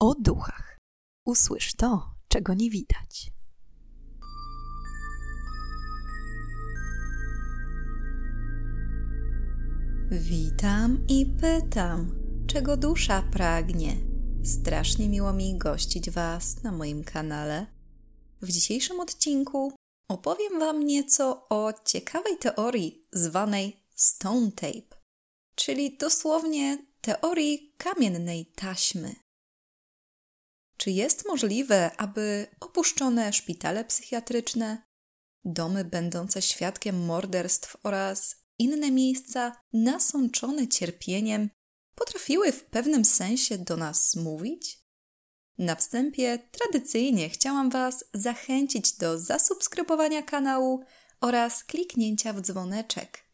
o duchach. Usłysz to, czego nie widać. Witam i pytam, czego dusza pragnie. Strasznie miło mi gościć Was na moim kanale. W dzisiejszym odcinku opowiem Wam nieco o ciekawej teorii zwanej stone tape, czyli dosłownie teorii kamiennej taśmy. Czy jest możliwe, aby opuszczone szpitale psychiatryczne, domy będące świadkiem morderstw oraz inne miejsca nasączone cierpieniem potrafiły w pewnym sensie do nas mówić? Na wstępie tradycyjnie chciałam Was zachęcić do zasubskrybowania kanału oraz kliknięcia w dzwoneczek,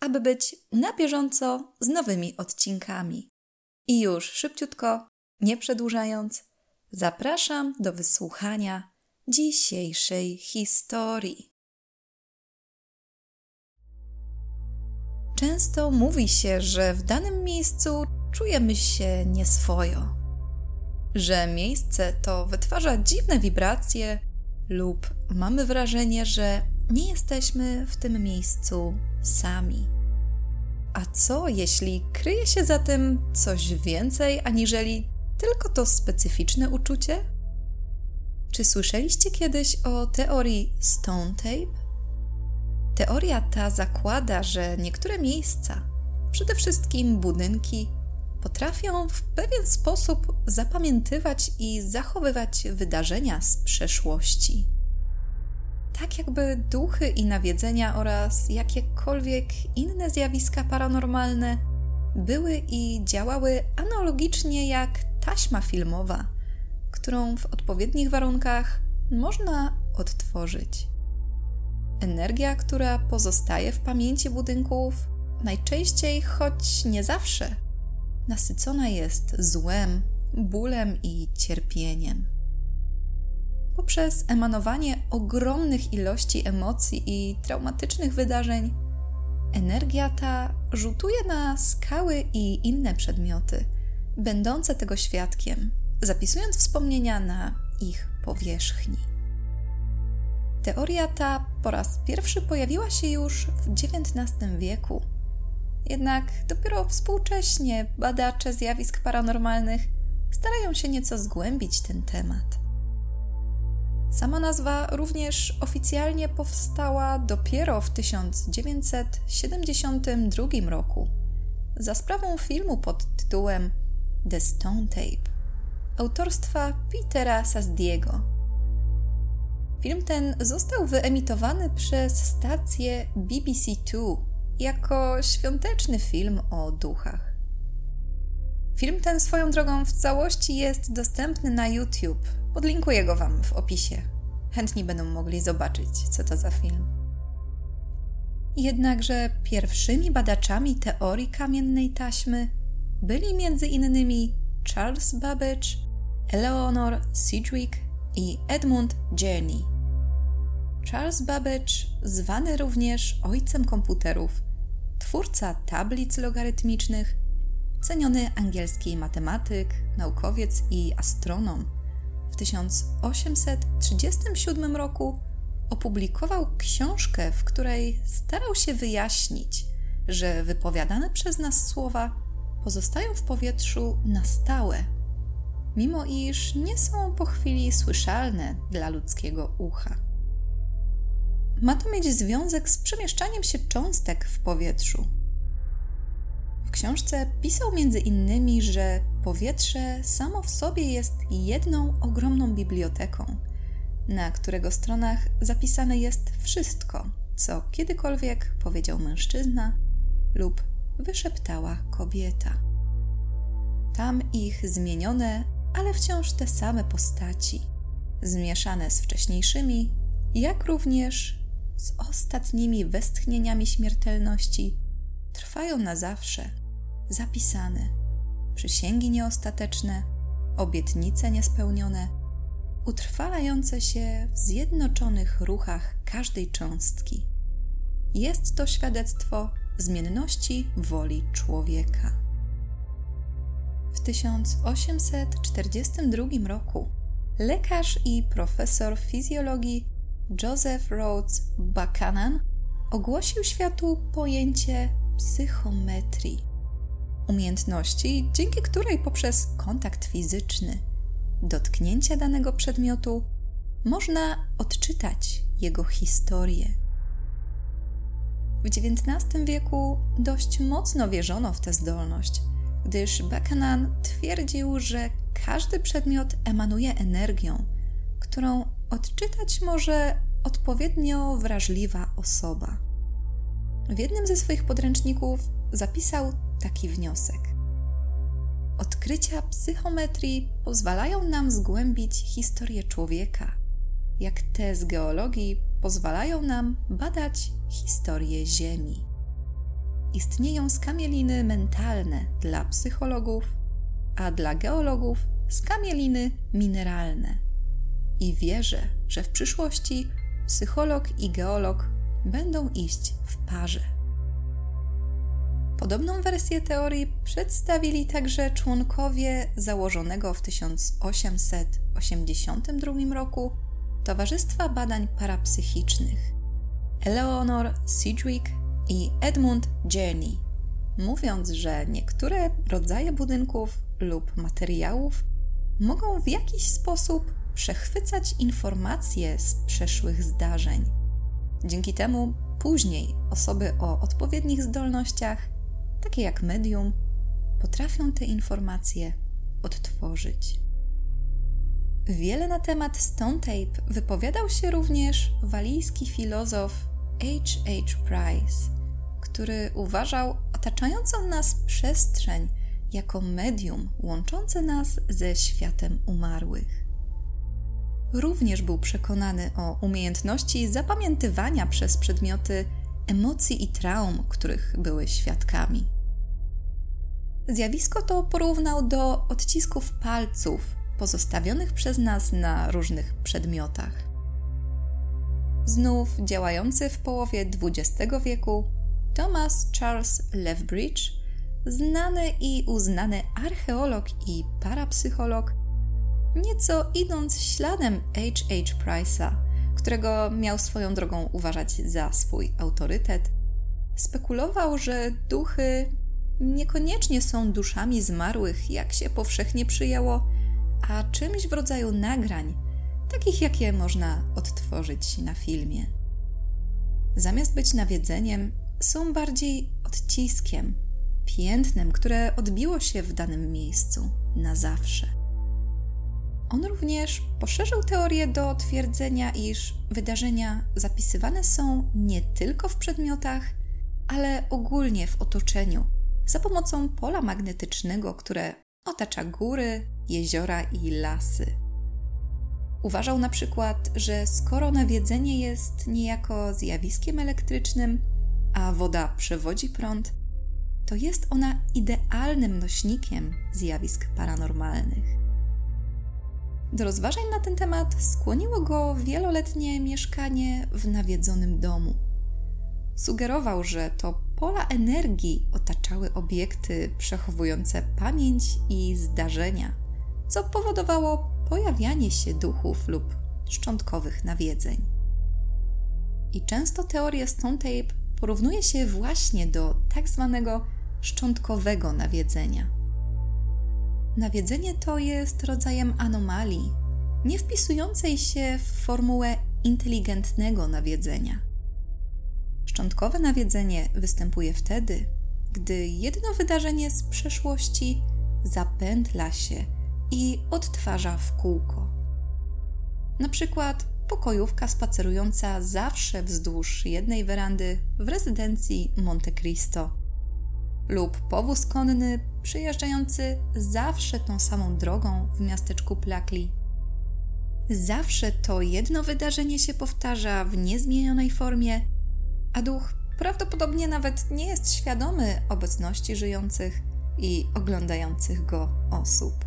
aby być na bieżąco z nowymi odcinkami. I już szybciutko, nie przedłużając, zapraszam do wysłuchania dzisiejszej historii. Często mówi się, że w danym miejscu czujemy się nieswojo, że miejsce to wytwarza dziwne wibracje lub mamy wrażenie, że nie jesteśmy w tym miejscu sami. A co jeśli kryje się za tym coś więcej aniżeli tylko to specyficzne uczucie? Czy słyszeliście kiedyś o teorii Stone Tape? Teoria ta zakłada, że niektóre miejsca, przede wszystkim budynki, potrafią w pewien sposób zapamiętywać i zachowywać wydarzenia z przeszłości. Tak jakby duchy i nawiedzenia oraz jakiekolwiek inne zjawiska paranormalne były i działały analogicznie jak taśma filmowa, którą w odpowiednich warunkach można odtworzyć. Energia, która pozostaje w pamięci budynków, najczęściej, choć nie zawsze, nasycona jest złem, bólem i cierpieniem. Poprzez emanowanie ogromnych ilości emocji i traumatycznych wydarzeń, energia ta rzutuje na skały i inne przedmioty, będące tego świadkiem, zapisując wspomnienia na ich powierzchni. Teoria ta po raz pierwszy pojawiła się już w XIX wieku. Jednak dopiero współcześnie badacze zjawisk paranormalnych starają się nieco zgłębić ten temat. Sama nazwa również oficjalnie powstała dopiero w 1972 roku za sprawą filmu pod tytułem The Stone Tape autorstwa Petera Sasdiego Film ten został wyemitowany przez stację BBC Two jako świąteczny film o duchach. Film ten swoją drogą w całości jest dostępny na YouTube. Podlinkuję go Wam w opisie. Chętni będą mogli zobaczyć, co to za film. Jednakże pierwszymi badaczami teorii kamiennej taśmy byli między innymi Charles Babbage, Eleanor Sidgwick i Edmund Journey. Charles Babbage, zwany również ojcem komputerów, twórca tablic logarytmicznych, ceniony angielski matematyk, naukowiec i astronom, w 1837 roku opublikował książkę, w której starał się wyjaśnić, że wypowiadane przez nas słowa pozostają w powietrzu na stałe, mimo iż nie są po chwili słyszalne dla ludzkiego ucha ma to mieć związek z przemieszczaniem się cząstek w powietrzu. W książce pisał między innymi, że powietrze samo w sobie jest jedną ogromną biblioteką, na którego stronach zapisane jest wszystko, co kiedykolwiek powiedział mężczyzna lub wyszeptała kobieta. Tam ich zmienione, ale wciąż te same postaci, zmieszane z wcześniejszymi, jak również z ostatnimi westchnieniami śmiertelności trwają na zawsze, zapisane, przysięgi nieostateczne, obietnice niespełnione, utrwalające się w zjednoczonych ruchach każdej cząstki. Jest to świadectwo zmienności woli człowieka. W 1842 roku lekarz i profesor fizjologii Joseph Rhodes Buchanan ogłosił światu pojęcie psychometrii umiejętności, dzięki której poprzez kontakt fizyczny, dotknięcie danego przedmiotu, można odczytać jego historię. W XIX wieku dość mocno wierzono w tę zdolność, gdyż Buchanan twierdził, że każdy przedmiot emanuje energią, którą odczytać może odpowiednio wrażliwa osoba. W jednym ze swoich podręczników zapisał taki wniosek. Odkrycia psychometrii pozwalają nam zgłębić historię człowieka, jak te z geologii pozwalają nam badać historię Ziemi. Istnieją skamieliny mentalne dla psychologów, a dla geologów skamieliny mineralne. I wierzę, że w przyszłości psycholog i geolog będą iść w parze. Podobną wersję teorii przedstawili także członkowie założonego w 1882 roku Towarzystwa Badań Parapsychicznych Eleanor Sidgwick i Edmund Journey, mówiąc, że niektóre rodzaje budynków lub materiałów mogą w jakiś sposób przechwycać informacje z przeszłych zdarzeń. Dzięki temu później osoby o odpowiednich zdolnościach takie jak medium, potrafią te informacje odtworzyć. Wiele na temat Stone Tape wypowiadał się również walijski filozof H. H. Price, który uważał otaczającą nas przestrzeń jako medium łączące nas ze światem umarłych. Również był przekonany o umiejętności zapamiętywania przez przedmioty emocji i traum, których były świadkami. Zjawisko to porównał do odcisków palców pozostawionych przez nas na różnych przedmiotach. Znów działający w połowie XX wieku Thomas Charles Lethbridge, znany i uznany archeolog i parapsycholog, nieco idąc śladem H. H. Price'a, którego miał swoją drogą uważać za swój autorytet, spekulował, że duchy niekoniecznie są duszami zmarłych, jak się powszechnie przyjęło, a czymś w rodzaju nagrań, takich jakie można odtworzyć na filmie. Zamiast być nawiedzeniem, są bardziej odciskiem, piętnem, które odbiło się w danym miejscu na zawsze. On również poszerzył teorię do twierdzenia, iż wydarzenia zapisywane są nie tylko w przedmiotach, ale ogólnie w otoczeniu, za pomocą pola magnetycznego, które otacza góry, jeziora i lasy. Uważał na przykład, że skoro nawiedzenie jest niejako zjawiskiem elektrycznym, a woda przewodzi prąd, to jest ona idealnym nośnikiem zjawisk paranormalnych. Do rozważań na ten temat skłoniło go wieloletnie mieszkanie w nawiedzonym domu. Sugerował, że to pola energii otaczały obiekty przechowujące pamięć i zdarzenia, co powodowało pojawianie się duchów lub szczątkowych nawiedzeń. I często teorię Stone Tape porównuje się właśnie do tak zwanego szczątkowego nawiedzenia. Nawiedzenie to jest rodzajem anomalii, nie wpisującej się w formułę inteligentnego nawiedzenia – Szczątkowe nawiedzenie występuje wtedy, gdy jedno wydarzenie z przeszłości zapętla się i odtwarza w kółko. Na przykład pokojówka spacerująca zawsze wzdłuż jednej werandy w rezydencji Monte Cristo lub powóz konny przyjeżdżający zawsze tą samą drogą w miasteczku Plakli. Zawsze to jedno wydarzenie się powtarza w niezmienionej formie a duch prawdopodobnie nawet nie jest świadomy obecności żyjących i oglądających go osób.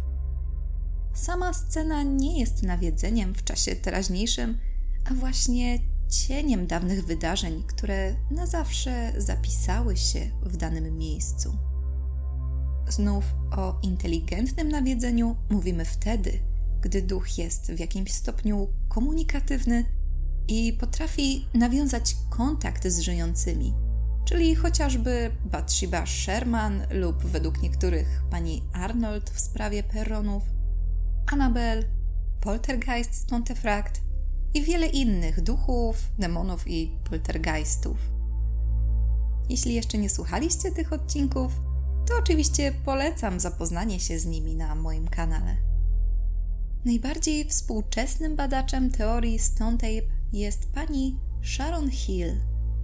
Sama scena nie jest nawiedzeniem w czasie teraźniejszym, a właśnie cieniem dawnych wydarzeń, które na zawsze zapisały się w danym miejscu. Znów o inteligentnym nawiedzeniu mówimy wtedy, gdy duch jest w jakimś stopniu komunikatywny i potrafi nawiązać kontakt z żyjącymi, czyli chociażby Bathsheba Sherman lub według niektórych pani Arnold w sprawie peronów, Annabel, Poltergeist z Pontefract i wiele innych duchów, demonów i poltergeistów. Jeśli jeszcze nie słuchaliście tych odcinków, to oczywiście polecam zapoznanie się z nimi na moim kanale. Najbardziej współczesnym badaczem teorii Stone Tape jest pani Sharon Hill,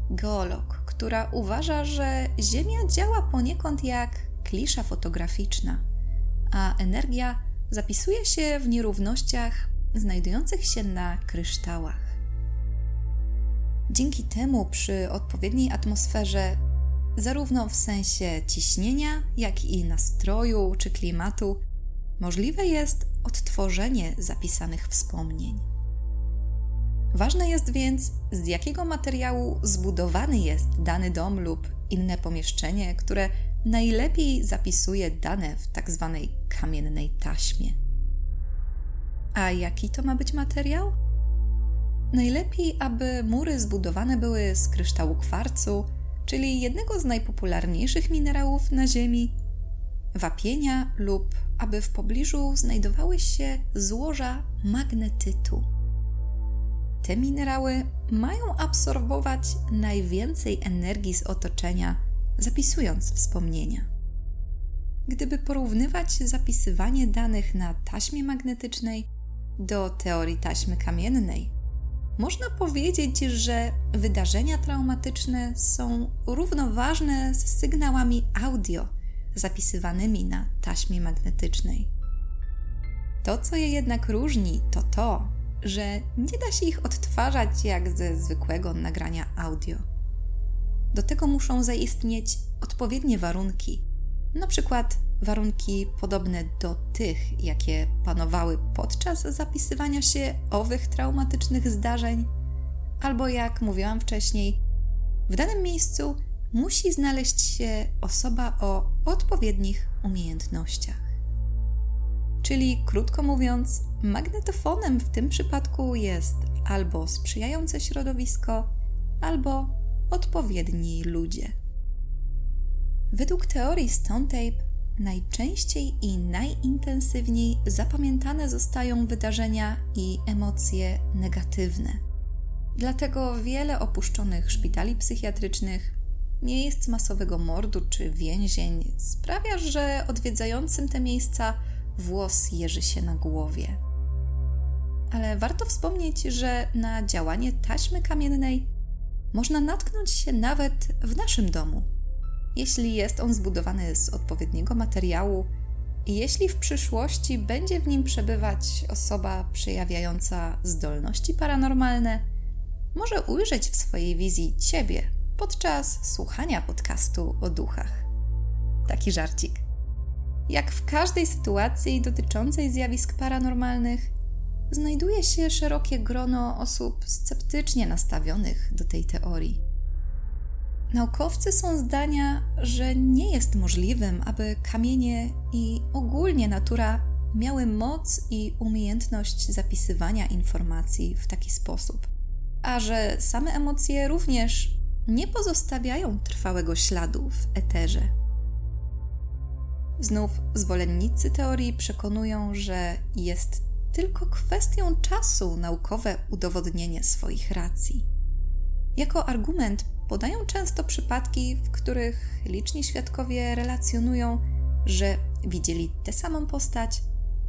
geolog, która uważa, że Ziemia działa poniekąd jak klisza fotograficzna, a energia zapisuje się w nierównościach znajdujących się na kryształach. Dzięki temu przy odpowiedniej atmosferze, zarówno w sensie ciśnienia, jak i nastroju czy klimatu, możliwe jest odtworzenie zapisanych wspomnień. Ważne jest więc, z jakiego materiału zbudowany jest dany dom lub inne pomieszczenie, które najlepiej zapisuje dane w. Tak kamiennej taśmie. A jaki to ma być materiał? Najlepiej, aby mury zbudowane były z kryształu kwarcu, czyli jednego z najpopularniejszych minerałów na Ziemi, wapienia lub aby w pobliżu znajdowały się złoża magnetytu. Te minerały mają absorbować najwięcej energii z otoczenia, zapisując wspomnienia. Gdyby porównywać zapisywanie danych na taśmie magnetycznej do teorii taśmy kamiennej, można powiedzieć, że wydarzenia traumatyczne są równoważne z sygnałami audio zapisywanymi na taśmie magnetycznej. To, co je jednak różni, to to, że nie da się ich odtwarzać jak ze zwykłego nagrania audio. Do tego muszą zaistnieć odpowiednie warunki, na przykład warunki podobne do tych, jakie panowały podczas zapisywania się owych traumatycznych zdarzeń, albo jak mówiłam wcześniej, w danym miejscu musi znaleźć się osoba o odpowiednich umiejętnościach. Czyli krótko mówiąc, magnetofonem w tym przypadku jest albo sprzyjające środowisko, albo odpowiedni ludzie. Według teorii Stone Tape najczęściej i najintensywniej zapamiętane zostają wydarzenia i emocje negatywne. Dlatego wiele opuszczonych szpitali psychiatrycznych, miejsc masowego mordu czy więzień sprawia, że odwiedzającym te miejsca włos jeży się na głowie. Ale warto wspomnieć, że na działanie taśmy kamiennej można natknąć się nawet w naszym domu jeśli jest on zbudowany z odpowiedniego materiału i jeśli w przyszłości będzie w nim przebywać osoba przejawiająca zdolności paranormalne, może ujrzeć w swojej wizji ciebie podczas słuchania podcastu o duchach. Taki żarcik. Jak w każdej sytuacji dotyczącej zjawisk paranormalnych, znajduje się szerokie grono osób sceptycznie nastawionych do tej teorii. Naukowcy są zdania, że nie jest możliwym, aby kamienie i ogólnie natura miały moc i umiejętność zapisywania informacji w taki sposób, a że same emocje również nie pozostawiają trwałego śladu w eterze. Znów zwolennicy teorii przekonują, że jest tylko kwestią czasu naukowe udowodnienie swoich racji. Jako argument podają często przypadki, w których liczni świadkowie relacjonują, że widzieli tę samą postać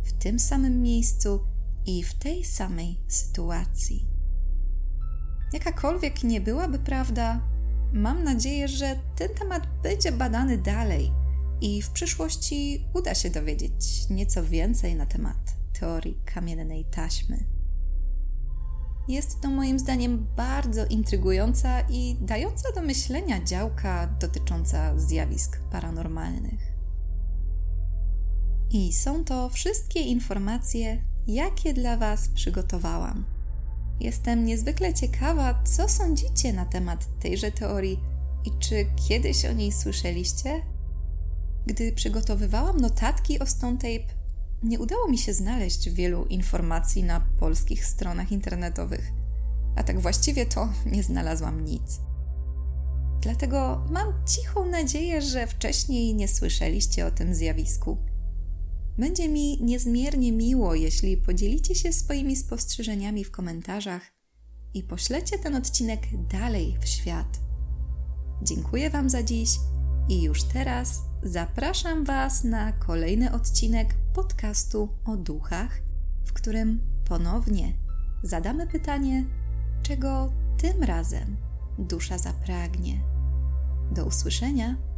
w tym samym miejscu i w tej samej sytuacji. Jakakolwiek nie byłaby prawda, mam nadzieję, że ten temat będzie badany dalej i w przyszłości uda się dowiedzieć nieco więcej na temat teorii kamiennej taśmy. Jest to moim zdaniem bardzo intrygująca i dająca do myślenia działka dotycząca zjawisk paranormalnych. I są to wszystkie informacje, jakie dla Was przygotowałam. Jestem niezwykle ciekawa, co sądzicie na temat tejże teorii i czy kiedyś o niej słyszeliście? Gdy przygotowywałam notatki o Stone Tape, nie udało mi się znaleźć wielu informacji na polskich stronach internetowych, a tak właściwie to nie znalazłam nic. Dlatego mam cichą nadzieję, że wcześniej nie słyszeliście o tym zjawisku. Będzie mi niezmiernie miło, jeśli podzielicie się swoimi spostrzeżeniami w komentarzach i poślecie ten odcinek dalej w świat. Dziękuję Wam za dziś i już teraz zapraszam Was na kolejny odcinek podcastu o duchach, w którym ponownie zadamy pytanie, czego tym razem dusza zapragnie. Do usłyszenia.